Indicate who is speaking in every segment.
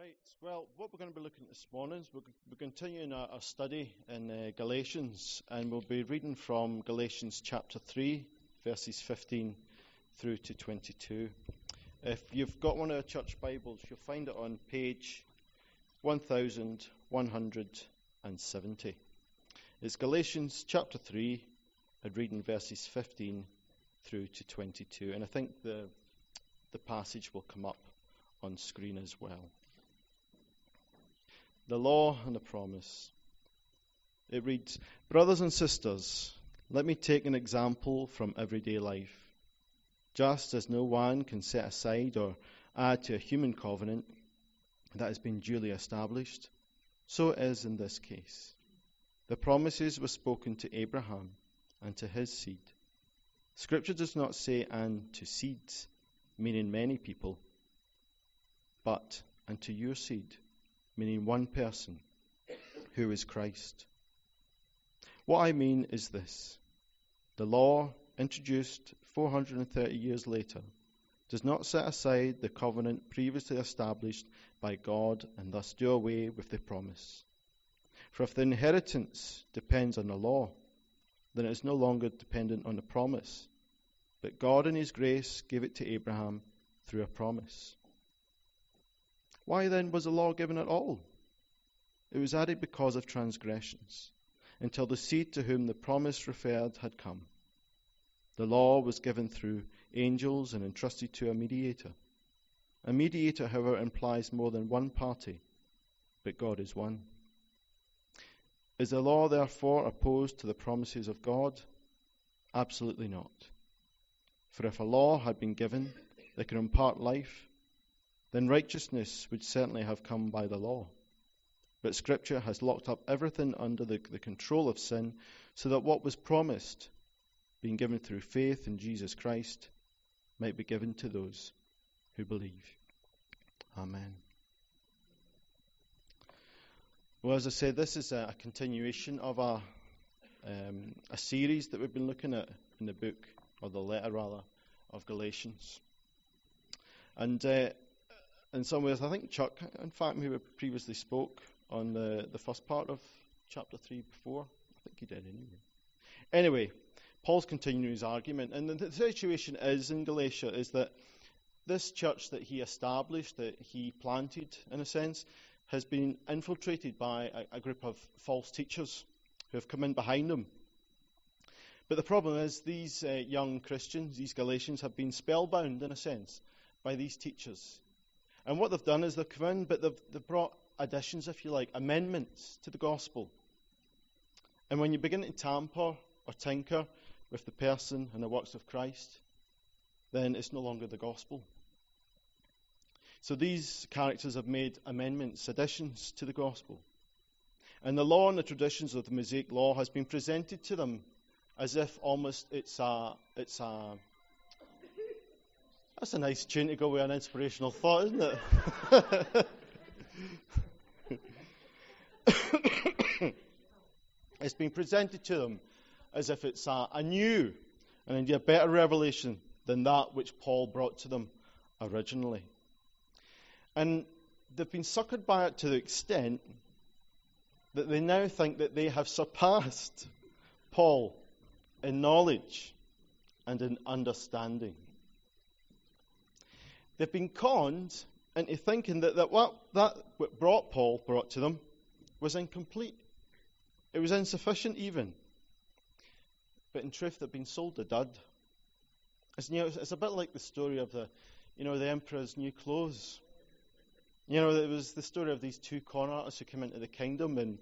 Speaker 1: Right, well, what we're going to be looking at this morning is we're, we're continuing our, our, study in uh, Galatians, and we'll be reading from Galatians chapter 3, verses 15 through to 22. If you've got one of the church Bibles, you'll find it on page 1170. It's Galatians chapter 3, and reading verses 15 through to 22. And I think the, the passage will come up on screen as well the law and the promise. It reads Brothers and sisters, let me take an example from everyday life. Just as no one can set aside or add to a human covenant that has been duly established, so it is in this case. The promises were spoken to Abraham and to his seed. Scripture does not say, and to seeds, meaning many people, but to your seed meaning one person, who is Christ. What I mean is this the law, introduced 430 years later, does not set aside the covenant previously established by God and thus do away with the promise. For if the inheritance depends on the law, then it is no longer dependent on the promise. But God, in His grace, gave it to Abraham through a promise. Why then was the law given at all? It was added because of transgressions, until the seed to whom the promise referred had come. The law was given through angels and entrusted to a mediator. A mediator, however, implies more than one party, but God is one. Is the law therefore opposed to the promises of God? Absolutely not. For if a law had been given that could impart life, then righteousness would certainly have come by the law. But Scripture has locked up everything under the, the control of sin, so that what was promised, being given through faith in Jesus Christ, might be given to those who believe. Amen. Well, as I said, this is a, continuation of a, um, a series that we've been looking at in the book, or the letter rather, of Galatians. And uh, in some ways, I think Chuck, in fact, who previously spoke on the, the first part of chapter 3 before. I think he did anyway. Anyway, Paul's continuing his argument, and the situation is in Galatia is that this church that he established, that he planted, in a sense, has been infiltrated by a, a group of false teachers who have come in behind them. But the problem is, these uh, young Christians, these Galatians, have been spellbound, in a sense, by these teachers. And what they've done is they've come in, but they've, they've brought additions, if you like, amendments to the gospel. And when you begin to tamper or tinker with the person and the works of Christ, then it's no longer the gospel. So these characters have made amendments, additions to the gospel. And the law and the traditions of the Mosaic law has been presented to them as if almost it's a, it's a that's a nice tune to go with an inspirational thought, isn't it? it's been presented to them as if it's a, a new and indeed a better revelation than that which Paul brought to them originally. And they've been suckered by it to the extent that they now think that they have surpassed Paul in knowledge and in understanding. They've been conned into thinking that, that what that what brought Paul brought to them was incomplete. It was insufficient even. But in truth, they've been sold a dud. It's, you know, it's a bit like the story of the, you know, the emperor's new clothes. You know, it was the story of these two con artists who came into the kingdom and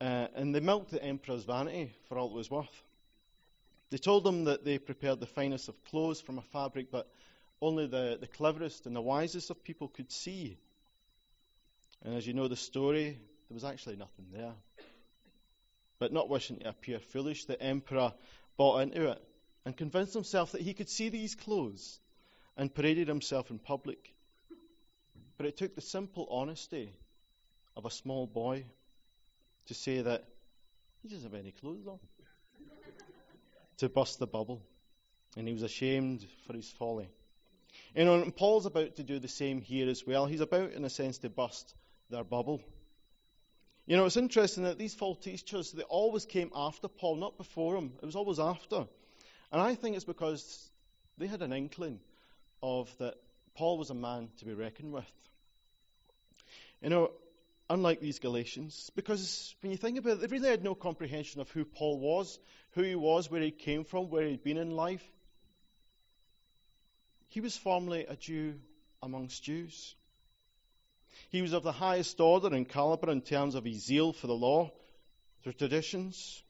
Speaker 1: uh, and they milked the emperor's vanity for all it was worth. They told him that they prepared the finest of clothes from a fabric, but only the, the cleverest and the wisest of people could see. And as you know the story, there was actually nothing there. But not wishing to appear foolish, the emperor bought into it and convinced himself that he could see these clothes and paraded himself in public. But it took the simple honesty of a small boy to say that he doesn't have any clothes on to bust the bubble. And he was ashamed for his folly. And Paul's about to do the same here as well. He's about, in a sense, to bust their bubble. You know, it's interesting that these false teachers, they always came after Paul, not before him. It was always after. And I think it's because they had an inkling of that Paul was a man to be reckoned with. You know, unlike these Galatians, because when you think about it, they really had no comprehension of who Paul was, who he was, where he came from, where he'd been in life. He was formerly a Jew amongst Jews. He was of the highest order and caliber in terms of his zeal for the law, the traditions,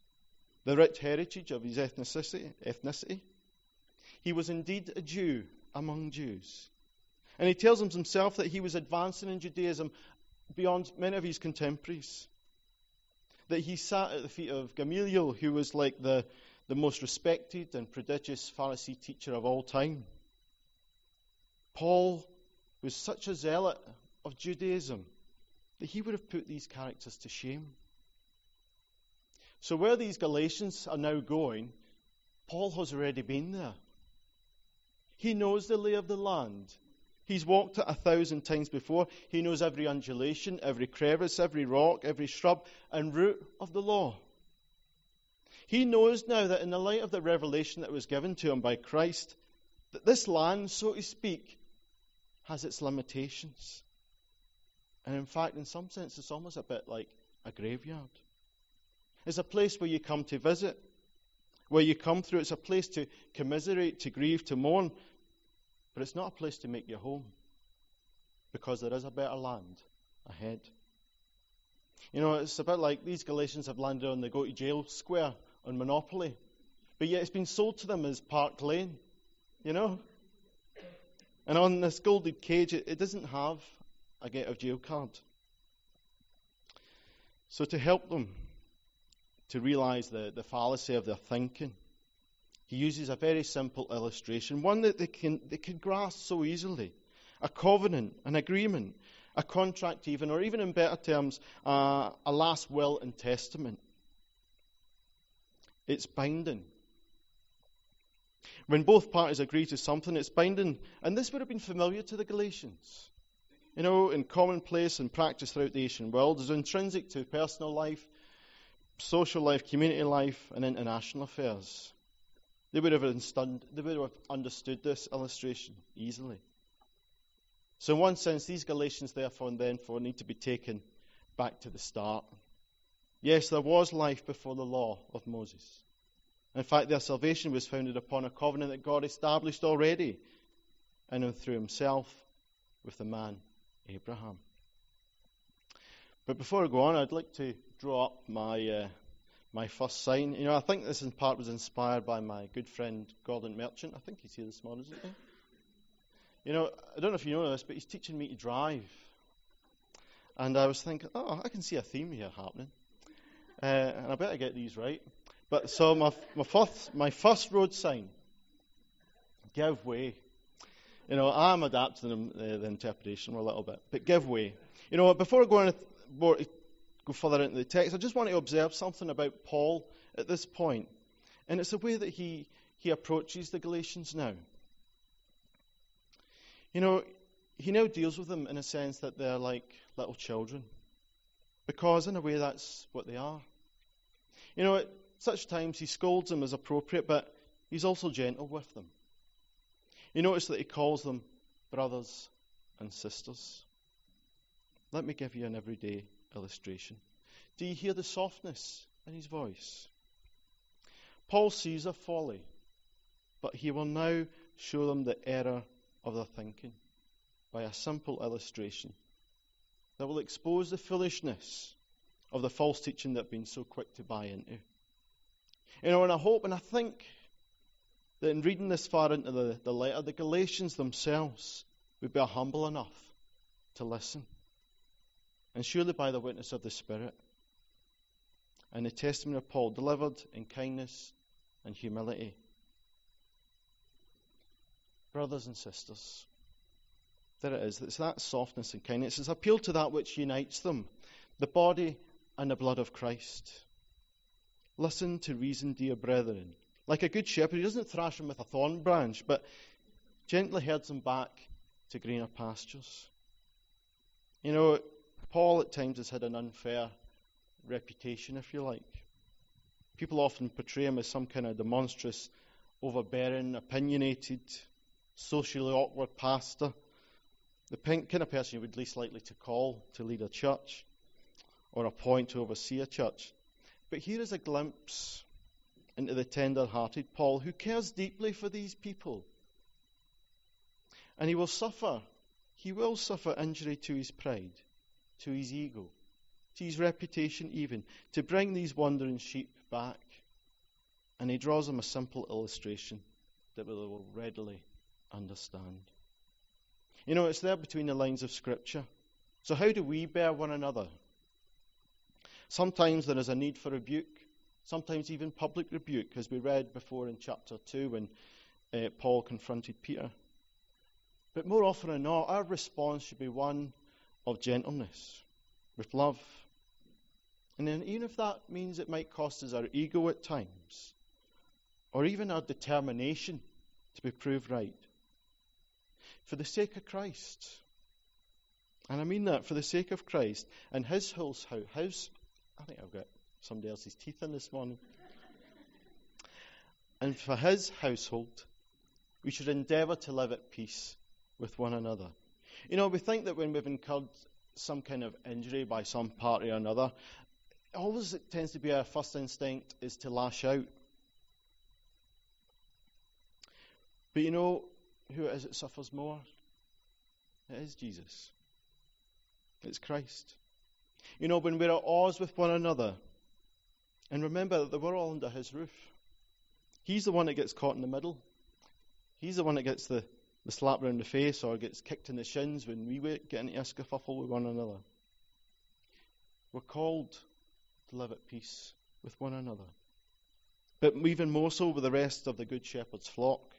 Speaker 1: the rich heritage of his ethnicity. ethnicity. He was indeed a Jew among Jews. And he tells himself that he was advancing in Judaism beyond many of his contemporaries. That he sat at the feet of Gamaliel, who was like the, the most respected and prodigious Pharisee teacher of all time. Paul was such a zealot of Judaism that he would have put these characters to shame. So, where these Galatians are now going, Paul has already been there. He knows the lay of the land. He's walked it a thousand times before. He knows every undulation, every crevice, every rock, every shrub and root of the law. He knows now that in the light of the revelation that was given to him by Christ, that this land, so to speak, has its limitations. And in fact, in some sense, it's almost a bit like a graveyard. It's a place where you come to visit, where you come through. It's a place to commiserate, to grieve, to mourn. But it's not a place to make your home because there is a better land ahead. You know, it's a bit like these Galatians have landed on the go to jail square on Monopoly, but yet it's been sold to them as Park Lane, you know? And on this gilded cage, it, it doesn't have a get of jail card. So, to help them to realize the, the fallacy of their thinking, he uses a very simple illustration, one that they can, they can grasp so easily a covenant, an agreement, a contract, even, or even in better terms, uh, a last will and testament. It's binding. When both parties agree to something, it's binding. And this would have been familiar to the Galatians. You know, in commonplace and practice throughout the ancient world, is intrinsic to personal life, social life, community life, and international affairs. They would have understood, they would have understood this illustration easily. So, in one sense, these Galatians, therefore and then, for need to be taken back to the start. Yes, there was life before the law of Moses. In fact, their salvation was founded upon a covenant that God established already in and through himself with the man Abraham. But before I go on, I'd like to draw up my uh, my first sign. You know, I think this in part was inspired by my good friend Gordon Merchant. I think he's here this morning, isn't he? You know, I don't know if you know this, but he's teaching me to drive. And I was thinking, oh, I can see a theme here happening. Uh, and I better get these right. But so my, my, first, my first road sign, give way. You know, I'm adapting the, uh, the interpretation a little bit, but give way. You know, before I go on more, go further into the text, I just want to observe something about Paul at this point. And it's the way that he, he approaches the Galatians now. You know, he now deals with them in a sense that they're like little children. Because, in a way, that's what they are. You know, such times he scolds them as appropriate, but he's also gentle with them. You notice that he calls them brothers and sisters. Let me give you an everyday illustration. Do you hear the softness in his voice? Paul sees a folly, but he will now show them the error of their thinking by a simple illustration that will expose the foolishness of the false teaching they've been so quick to buy into. You know, and I hope and I think that in reading this far into the, the letter, the Galatians themselves would be humble enough to listen. And surely by the witness of the Spirit and the testimony of Paul, delivered in kindness and humility. Brothers and sisters, there it is. It's that softness and kindness. It's appeal to that which unites them the body and the blood of Christ. Listen to reason, dear brethren. Like a good shepherd, he doesn't thrash them with a thorn branch, but gently herds them back to greener pastures. You know, Paul at times has had an unfair reputation, if you like. People often portray him as some kind of demonstrous, overbearing, opinionated, socially awkward pastor, the kind of person you would least likely to call to lead a church or appoint to oversee a church. But here is a glimpse into the tender hearted Paul who cares deeply for these people. And he will suffer, he will suffer injury to his pride, to his ego, to his reputation, even, to bring these wandering sheep back. And he draws them a simple illustration that they will readily understand. You know, it's there between the lines of Scripture. So, how do we bear one another? Sometimes there is a need for rebuke, sometimes even public rebuke, as we read before in chapter 2 when uh, Paul confronted Peter. But more often than not, our response should be one of gentleness, with love. And then, even if that means it might cost us our ego at times, or even our determination to be proved right, for the sake of Christ. And I mean that for the sake of Christ and his house, house I think I've got somebody else's teeth in this morning. and for his household, we should endeavour to live at peace with one another. You know, we think that when we've incurred some kind of injury by some party or another, always it tends to be our first instinct is to lash out. But you know who it is that suffers more? It is Jesus. It's Christ. You know, when we're at odds with one another, and remember that we're all under his roof, he's the one that gets caught in the middle. He's the one that gets the the slap around the face or gets kicked in the shins when we get into a scuffle with one another. We're called to live at peace with one another. But even more so with the rest of the Good Shepherd's flock.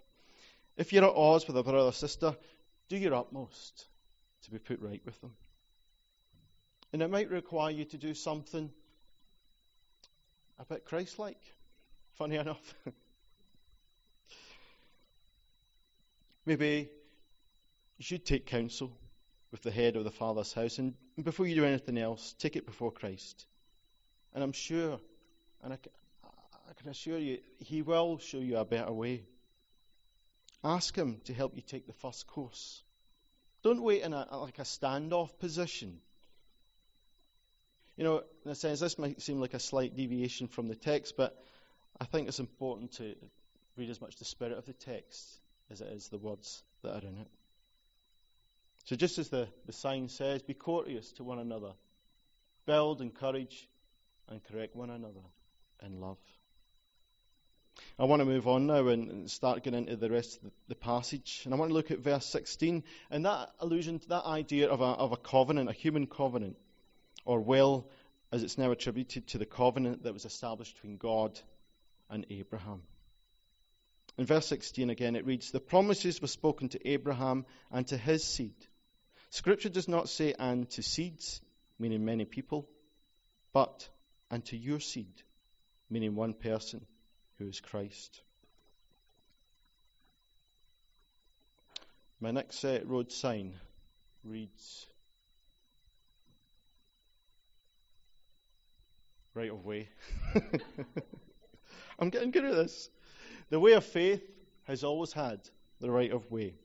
Speaker 1: If you're at odds with a brother or sister, do your utmost to be put right with them. And it might require you to do something a bit Christ like, funny enough. Maybe you should take counsel with the head of the Father's house, and before you do anything else, take it before Christ. And I'm sure, and I, I can assure you, He will show you a better way. Ask Him to help you take the first course. Don't wait in a, like a standoff position. You know, in a sense, this might seem like a slight deviation from the text, but I think it's important to read as much the spirit of the text as it is the words that are in it. So, just as the, the sign says, be courteous to one another, build, encourage, and correct one another in love. I want to move on now and start getting into the rest of the passage. And I want to look at verse 16 and that allusion to that idea of a, of a covenant, a human covenant, or will, as it's now attributed to the covenant that was established between God and Abraham. In verse 16 again, it reads, The promises were spoken to Abraham and to his seed. Scripture does not say, and to seeds, meaning many people, but and to your seed, meaning one person, who is Christ. My next uh, road sign reads Right of way. I'm getting good at this. The way of faith has always had the right of way.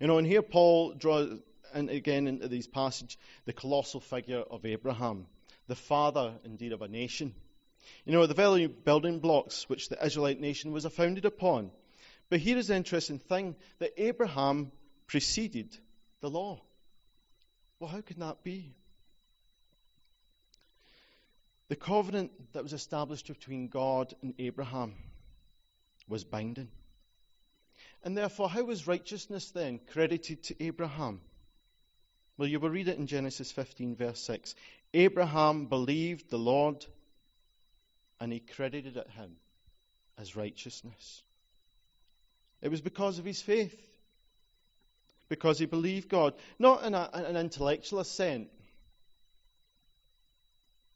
Speaker 1: You know, and here Paul draws, and again into these passages, the colossal figure of Abraham, the father indeed of a nation. You know, the very building blocks which the Israelite nation was founded upon. But here is the interesting thing that Abraham preceded the law. Well, how can that be? The covenant that was established between God and Abraham was binding. And therefore, how was righteousness then credited to Abraham? Well, you will read it in Genesis 15, verse 6. Abraham believed the Lord, and he credited it him as righteousness. It was because of his faith, because he believed God, not in a, an intellectual assent,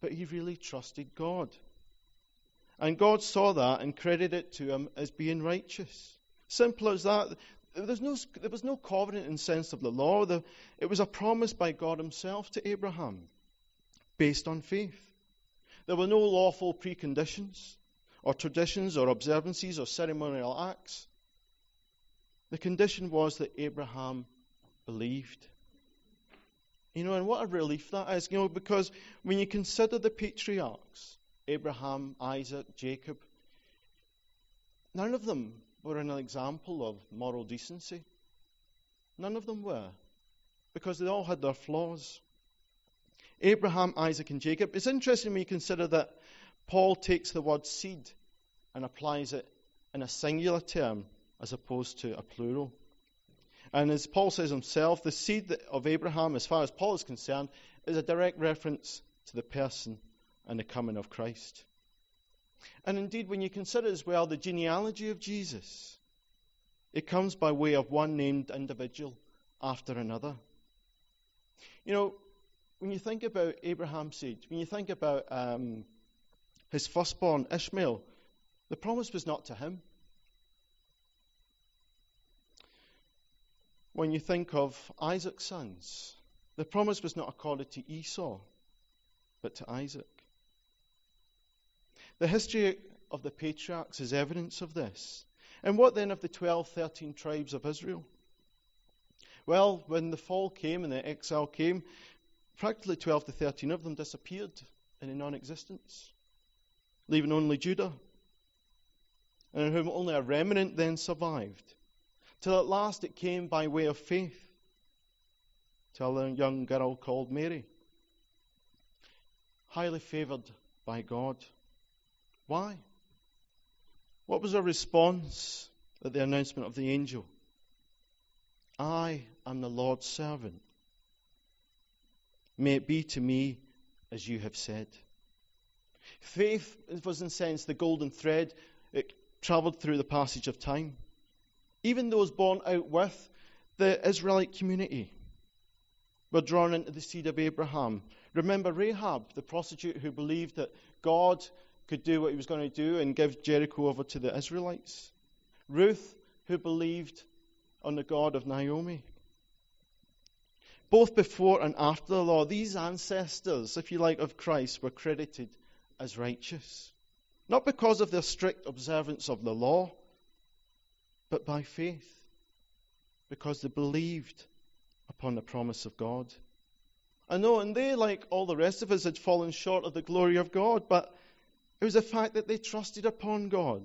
Speaker 1: but he really trusted God. And God saw that and credited it to him as being righteous. Simple as that. No, there was no covenant in sense of the law. It was a promise by God Himself to Abraham based on faith. There were no lawful preconditions or traditions or observances or ceremonial acts. The condition was that Abraham believed. You know, and what a relief that is, you know, because when you consider the patriarchs, Abraham, Isaac, Jacob, none of them were an example of moral decency. None of them were, because they all had their flaws. Abraham, Isaac, and Jacob. It's interesting when you consider that Paul takes the word seed and applies it in a singular term as opposed to a plural. And as Paul says himself, the seed of Abraham, as far as Paul is concerned, is a direct reference to the person and the coming of Christ. And indeed, when you consider as well the genealogy of Jesus, it comes by way of one named individual after another. You know, when you think about Abraham's seed, when you think about um, his firstborn, Ishmael, the promise was not to him. When you think of Isaac's sons, the promise was not accorded to Esau, but to Isaac. The history of the patriarchs is evidence of this. And what then of the 12, 13 tribes of Israel? Well, when the fall came and the exile came, practically 12 to 13 of them disappeared into non existence, leaving only Judah, and in whom only a remnant then survived. Till at last it came by way of faith to a young girl called Mary, highly favored by God. Why? What was her response at the announcement of the angel? I am the Lord's servant. May it be to me as you have said. Faith was, in a sense, the golden thread. It traveled through the passage of time. Even those born out with the Israelite community were drawn into the seed of Abraham. Remember Rahab, the prostitute who believed that God could do what he was going to do and give Jericho over to the Israelites. Ruth, who believed on the God of Naomi. Both before and after the law, these ancestors, if you like, of Christ were credited as righteous. Not because of their strict observance of the law, but by faith, because they believed upon the promise of God. I know, and they, like all the rest of us, had fallen short of the glory of God, but it was the fact that they trusted upon God.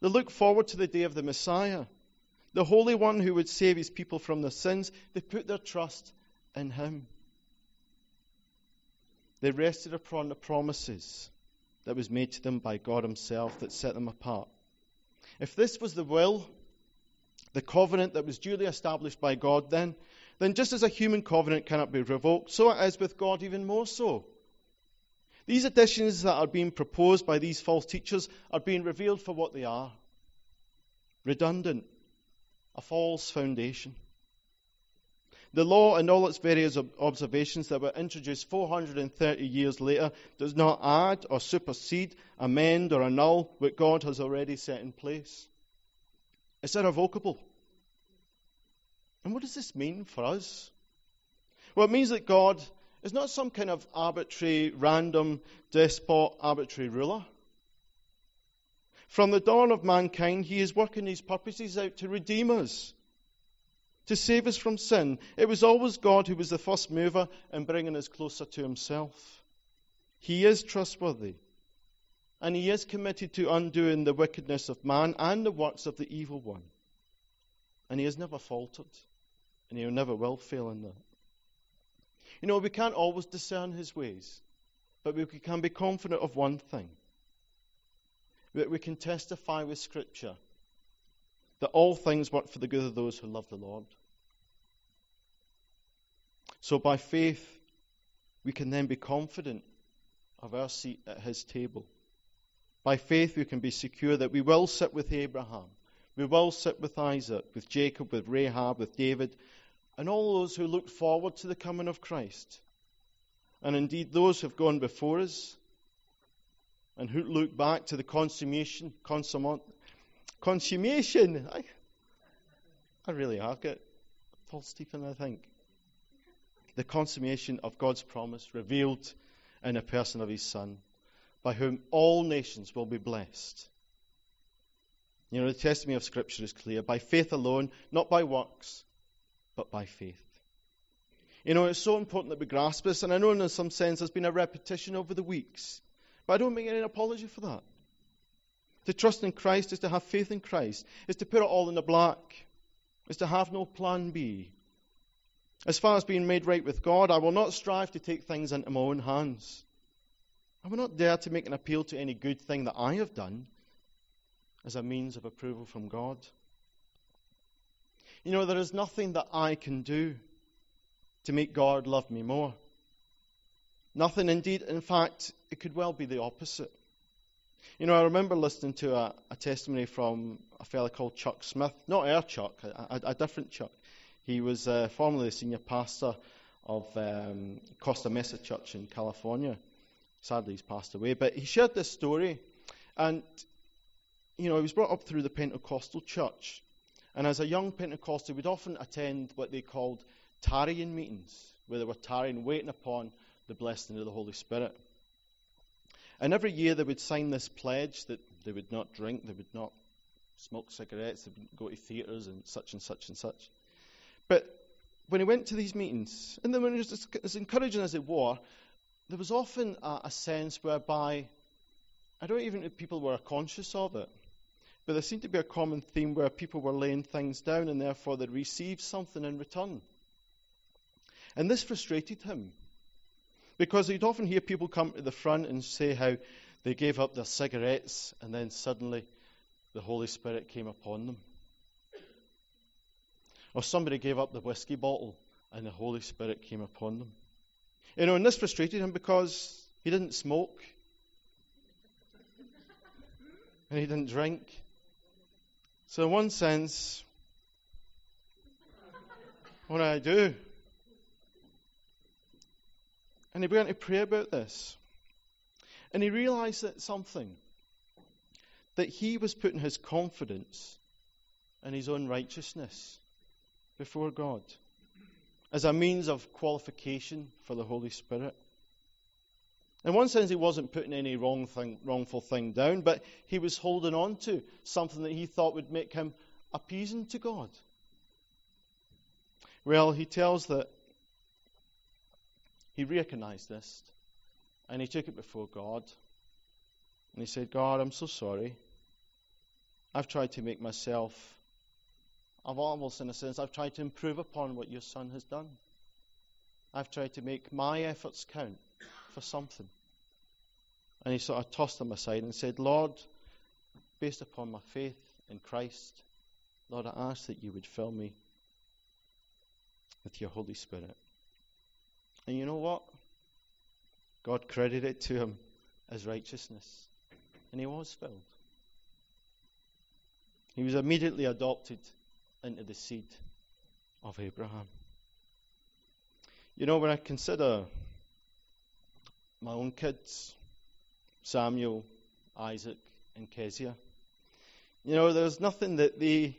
Speaker 1: They looked forward to the day of the Messiah, the Holy One who would save his people from their sins. They put their trust in him. They rested upon the promises that was made to them by God himself that set them apart. If this was the will, the covenant that was duly established by God then, then just as a human covenant cannot be revoked, so it is with God even more so. These additions that are being proposed by these false teachers are being revealed for what they are redundant, a false foundation. The law and all its various observations that were introduced 430 years later does not add or supersede, amend or annul what God has already set in place. It's irrevocable. And what does this mean for us? Well, it means that God is not some kind of arbitrary, random, despot, arbitrary ruler. From the dawn of mankind, he is working his purposes out to redeem us, to save us from sin. It was always God who was the first mover in bringing us closer to himself. He is trustworthy, and he is committed to undoing the wickedness of man and the works of the evil one. And he has never faltered, and he never will fail in that. You know, we can't always discern his ways, but we can be confident of one thing that we can testify with Scripture that all things work for the good of those who love the Lord. So by faith, we can then be confident of our seat at his table. By faith, we can be secure that we will sit with Abraham, we will sit with Isaac, with Jacob, with Rahab, with David, and all those who look forward to the coming of Christ. And indeed, those who have gone before us and who look back to the consummation, consummate, consummation, I really have got false teeth in, I think. The consummation of God's promise revealed in the person of his Son, by whom all nations will be blessed. You know, the testimony of Scripture is clear by faith alone, not by works, but by faith. You know, it's so important that we grasp this, and I know in some sense there's been a repetition over the weeks, but I don't make any apology for that. To trust in Christ is to have faith in Christ, is to put it all in the black, is to have no plan B. As far as being made right with God, I will not strive to take things into my own hands. I will not dare to make an appeal to any good thing that I have done as a means of approval from God. You know, there is nothing that I can do to make God love me more. Nothing indeed. In fact, it could well be the opposite. You know, I remember listening to a, a testimony from a fellow called Chuck Smith, not our Chuck, a, a, a different Chuck. He was uh, formerly the senior pastor of um, Costa Mesa Church in California. Sadly, he's passed away. But he shared this story, and you know, he was brought up through the Pentecostal church. And as a young Pentecostal, we'd often attend what they called tarrying meetings, where they were tarrying, waiting upon the blessing of the Holy Spirit. And every year they would sign this pledge that they would not drink, they would not smoke cigarettes, they wouldn't go to theatres and such and such and such. But when he went to these meetings, and then when it was as encouraging as it were, there was often a, a sense whereby I don't even know if people were conscious of it, but there seemed to be a common theme where people were laying things down and therefore they received something in return. And this frustrated him because he'd often hear people come to the front and say how they gave up their cigarettes and then suddenly the Holy Spirit came upon them. Or somebody gave up the whiskey bottle and the Holy Spirit came upon them. You know, and this frustrated him because he didn't smoke and he didn't drink. So, in one sense, what did I do? And he began to pray about this. And he realized that something that he was putting his confidence in his own righteousness before God as a means of qualification for the Holy Spirit. In one sense, he wasn't putting any wrong thing, wrongful thing down, but he was holding on to something that he thought would make him appeasing to God. Well, he tells that he recognized this and he took it before God. And he said, God, I'm so sorry. I've tried to make myself, I've almost, in a sense, I've tried to improve upon what your son has done. I've tried to make my efforts count for something. And he sort of tossed them aside and said, Lord, based upon my faith in Christ, Lord, I ask that you would fill me with your Holy Spirit. And you know what? God credited it to him as righteousness. And he was filled. He was immediately adopted into the seed of Abraham. You know, when I consider my own kids, Samuel, Isaac, and Kezia, you know, there's nothing that they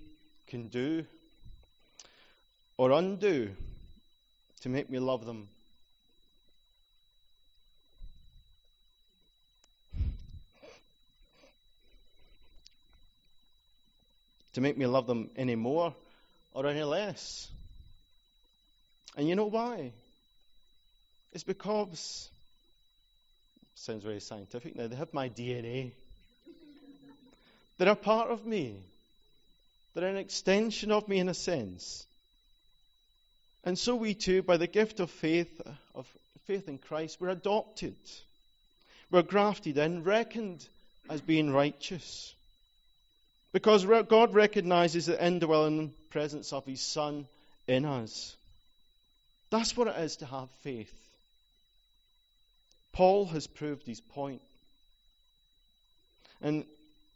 Speaker 1: can do or undo to make me love them to make me love them any more or any less. And you know why? It's because, sounds very scientific now, they have my DNA. They're a part of me. They're an extension of me in a sense. And so we too, by the gift of faith, of faith in Christ, we're adopted. We're grafted in, reckoned as being righteous. Because God recognizes the indwelling presence of His Son in us. That's what it is to have faith. Paul has proved his point. And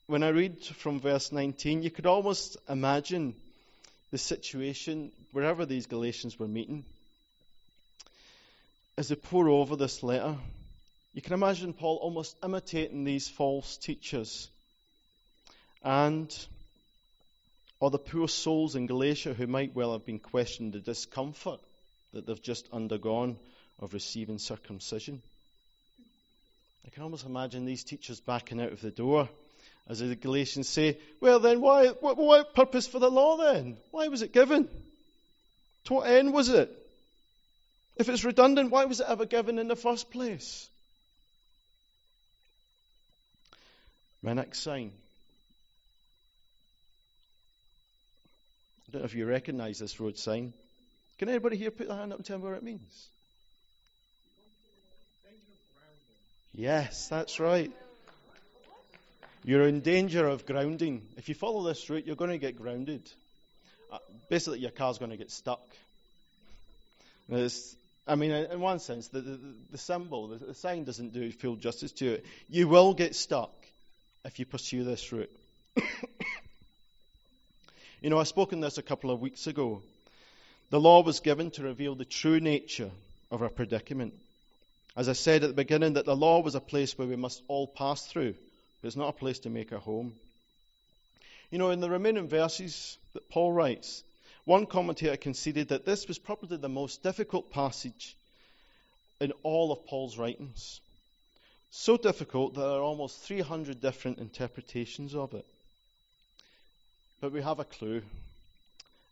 Speaker 1: when I read from verse 19, you could almost imagine the situation wherever these Galatians were meeting. As they pour over this letter, you can imagine Paul almost imitating these false teachers and or the poor souls in Galatia who might well have been questioned the discomfort that they've just undergone of receiving circumcision. I can almost imagine these teachers backing out of the door as the Galatians say, Well, then, why, what, what purpose for the law then? Why was it given? To what end was it? If it's redundant, why was it ever given in the first place? My next sign. I don't know if you recognize this road sign. Can anybody here put their hand up and tell me what it means? Yes, that's right. You're in danger of grounding. If you follow this route, you're going to get grounded. Uh, basically, your car's going to get stuck. There's, I mean, in one sense, the, the, the symbol, the, the, sign doesn't do full justice to it. You will get stuck if you pursue this route. you know, I spoke on this a couple of weeks ago. The law was given to reveal the true nature of our predicament. As I said at the beginning, that the law was a place where we must all pass through, but it's not a place to make a home. You know, in the remaining verses that Paul writes, one commentator conceded that this was probably the most difficult passage in all of Paul's writings. So difficult that there are almost 300 different interpretations of it. But we have a clue.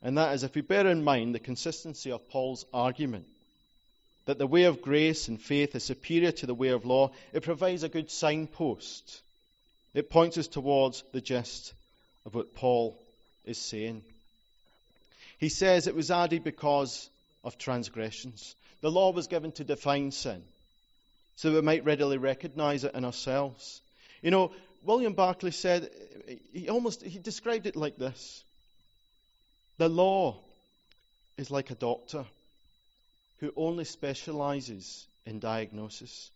Speaker 1: And that is if we bear in mind the consistency of Paul's argument, that the way of grace and faith is superior to the way of law, it provides a good signpost. It points us towards the gist of what Paul is saying. He says it was added because of transgressions. The law was given to define sin, so that we might readily recognize it in ourselves. You know, William Barclay said, he almost, he described it like this. The law is like a doctor who only specializes in diagnosis.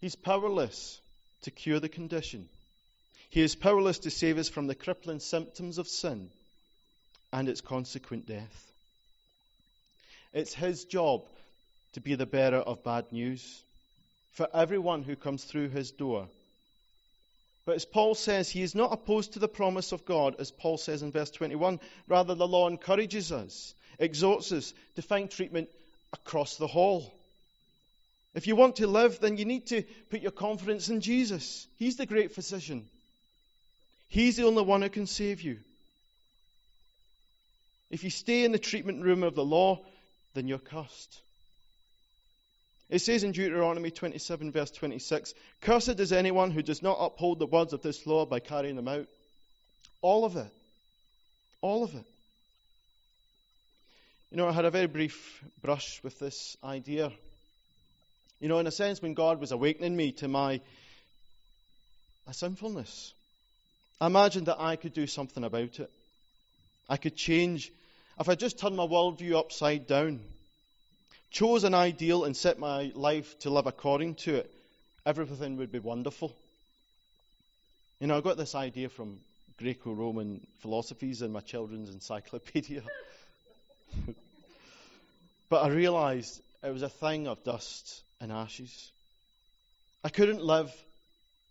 Speaker 1: He's powerless to cure the condition. He is powerless to save us from the crippling symptoms of sin and its consequent death. It's his job to be the bearer of bad news for everyone who comes through his door. But as Paul says, he is not opposed to the promise of God, as Paul says in verse 21. Rather, the law encourages us exhorts us to find treatment across the hall. If you want to live, then you need to put your confidence in Jesus. He's the great physician. He's the only one who can save you. If you stay in the treatment room of the law, then you're cursed. It says in Deuteronomy 27, verse 26 Cursed is anyone who does not uphold the words of this law by carrying them out. All of it. All of it. You know, I had a very brief brush with this idea. You know, in a sense, when God was awakening me to my, my sinfulness, I imagined that I could do something about it. I could change. If I just turned my worldview upside down, chose an ideal and set my life to live according to it, everything would be wonderful. You know, I got this idea from Greco Roman philosophies in my children's encyclopedia. but I realized it was a thing of dust and ashes. I couldn't live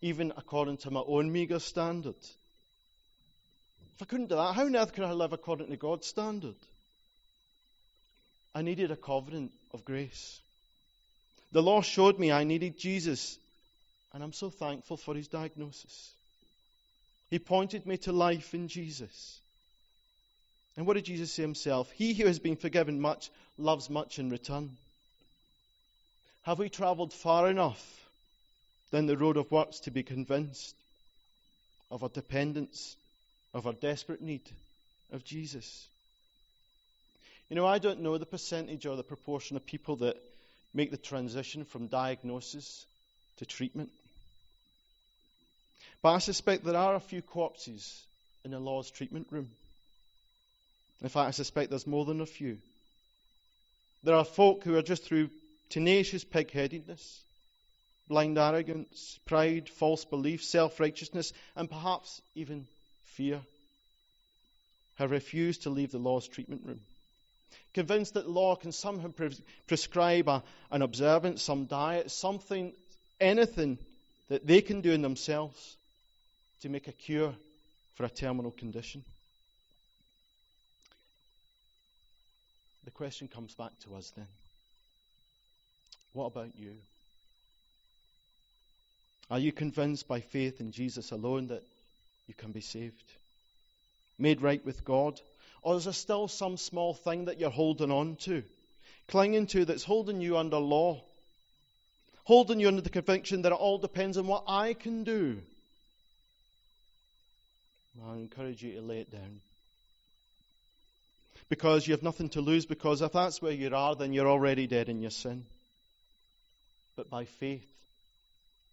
Speaker 1: even according to my own meager standard. If I couldn't do that, how on earth could I live according to God's standard? I needed a covenant of grace. The law showed me I needed Jesus, and I'm so thankful for his diagnosis. He pointed me to life in Jesus. And what did Jesus say himself? He who has been forgiven much loves much in return. Have we traveled far enough down the road of works to be convinced of our dependence, of our desperate need of Jesus? You know, I don't know the percentage or the proportion of people that make the transition from diagnosis to treatment. But I suspect there are a few corpses in the Lord's treatment room. In fact, I suspect there's more than a few. There are folk who are just through tenacious pig headedness, blind arrogance, pride, false belief, self righteousness, and perhaps even fear, have refused to leave the law's treatment room convinced that law can somehow pres- prescribe a, an observance, some diet, something, anything that they can do in themselves to make a cure for a terminal condition. The question comes back to us then what about you? Are you convinced by faith in Jesus alone that you can be saved? Made right with God or is there still some small thing that you're holding on to, clinging to, that's holding you under law? Holding you under the conviction that it all depends on what I can do? I encourage you to lay it down. Because you have nothing to lose, because if that's where you are, then you're already dead in your sin. But by faith,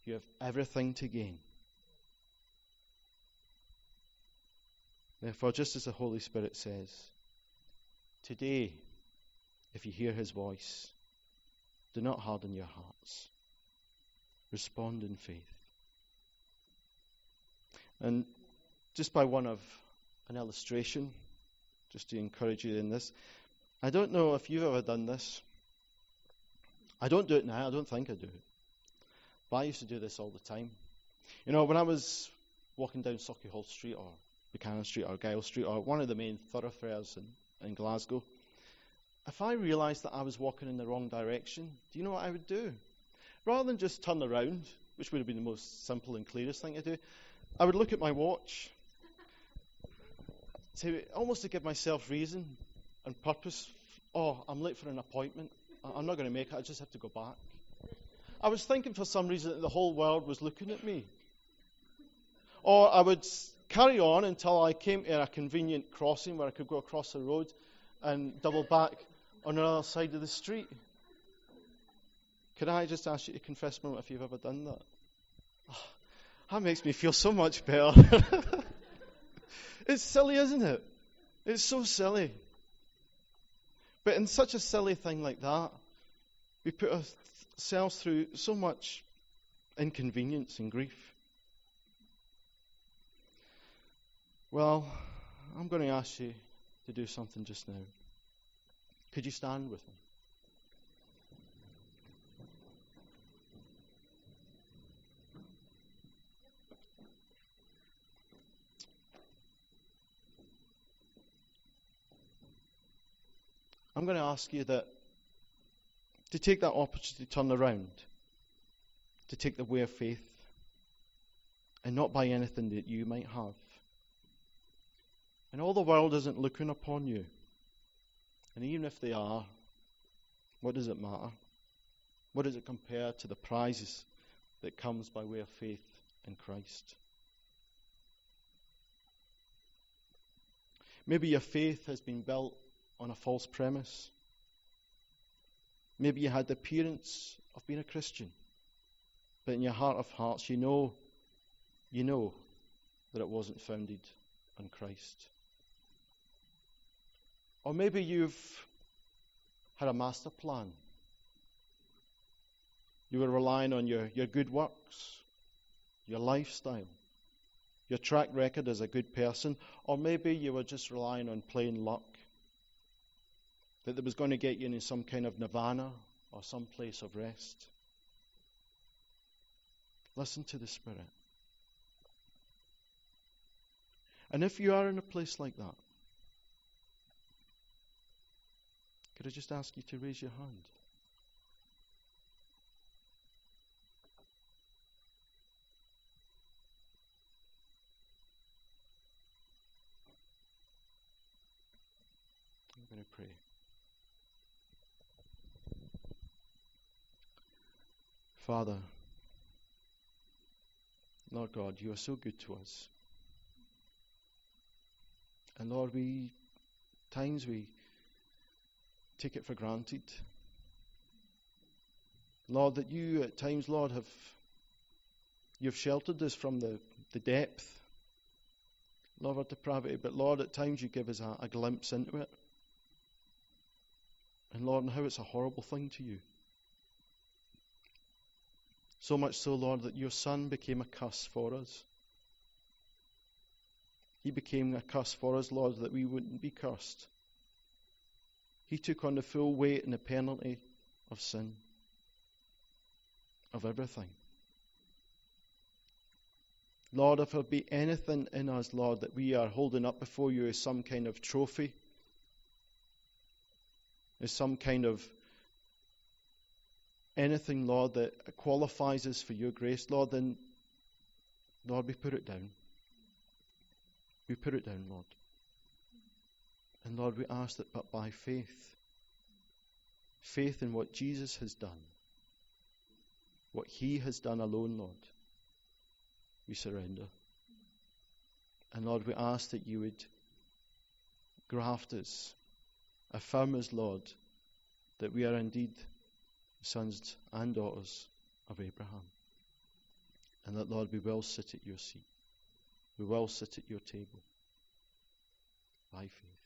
Speaker 1: you have everything to gain. Therefore, just as the Holy Spirit says, today, if you hear his voice, do not harden your hearts. Respond in faith. And just by one of an illustration, just to encourage you in this, I don't know if you've ever done this. I don't do it now, I don't think I do it. But I used to do this all the time. You know, when I was walking down Sauchiehall Street or Buchanan Street or Gyle Street or one of the main thoroughfares in, in Glasgow, if I realised that I was walking in the wrong direction, do you know what I would do? Rather than just turn around, which would have been the most simple and clearest thing to do, I would look at my watch to almost to give myself reason and purpose. Oh, I'm late for an appointment. I'm not going to make it. I just have to go back. I was thinking for some reason that the whole world was looking at me. Or I would carry on until I came to a convenient crossing where I could go across the road and double back on the other side of the street. Could I just ask you to confess a moment if you've ever done that? Oh, that makes me feel so much better. it's silly, isn't it? It's so silly. But in such a silly thing like that, we put ourselves through so much inconvenience and grief. Well, I'm going to ask you to do something just now. Could you stand with me? I'm going to ask you that to take that opportunity to turn around, to take the way of faith, and not by anything that you might have. And all the world isn't looking upon you. And even if they are, what does it matter? What does it compare to the prizes that comes by way of faith in Christ? Maybe your faith has been built on a false premise. Maybe you had the appearance of being a Christian, but in your heart of hearts, you know, you know that it wasn't founded on Christ. Or maybe you've had a master plan. You were relying on your, your good works, your lifestyle, your track record as a good person, or maybe you were just relying on plain luck that it was going to get you into some kind of nirvana or some place of rest. Listen to the Spirit. And if you are in a place like that, could I just ask you to raise your hand? I'm going to pray. Father, Lord God, you are so good to us. And Lord, we times we take it for granted. Lord, that you at times, Lord, have you've sheltered us from the, the depth, Lord, of depravity, but Lord, at times you give us a, a glimpse into it. And Lord, and how it's a horrible thing to you. So much so, Lord, that your Son became a curse for us. He became a curse for us, Lord, that we wouldn't be cursed. He took on the full weight and the penalty of sin, of everything. Lord, if there be anything in us, Lord, that we are holding up before you as some kind of trophy, as some kind of anything, Lord, that qualifies us for your grace, Lord, then, Lord, we put it down. We put it down, Lord. And Lord, we ask that, but by faith, faith in what Jesus has done, what he has done alone, Lord, we surrender. And Lord, we ask that you would graft us, affirm us, Lord, that we are indeed sons and daughters of Abraham. And that, Lord, we will sit at your seat. We will sit at your table by faith.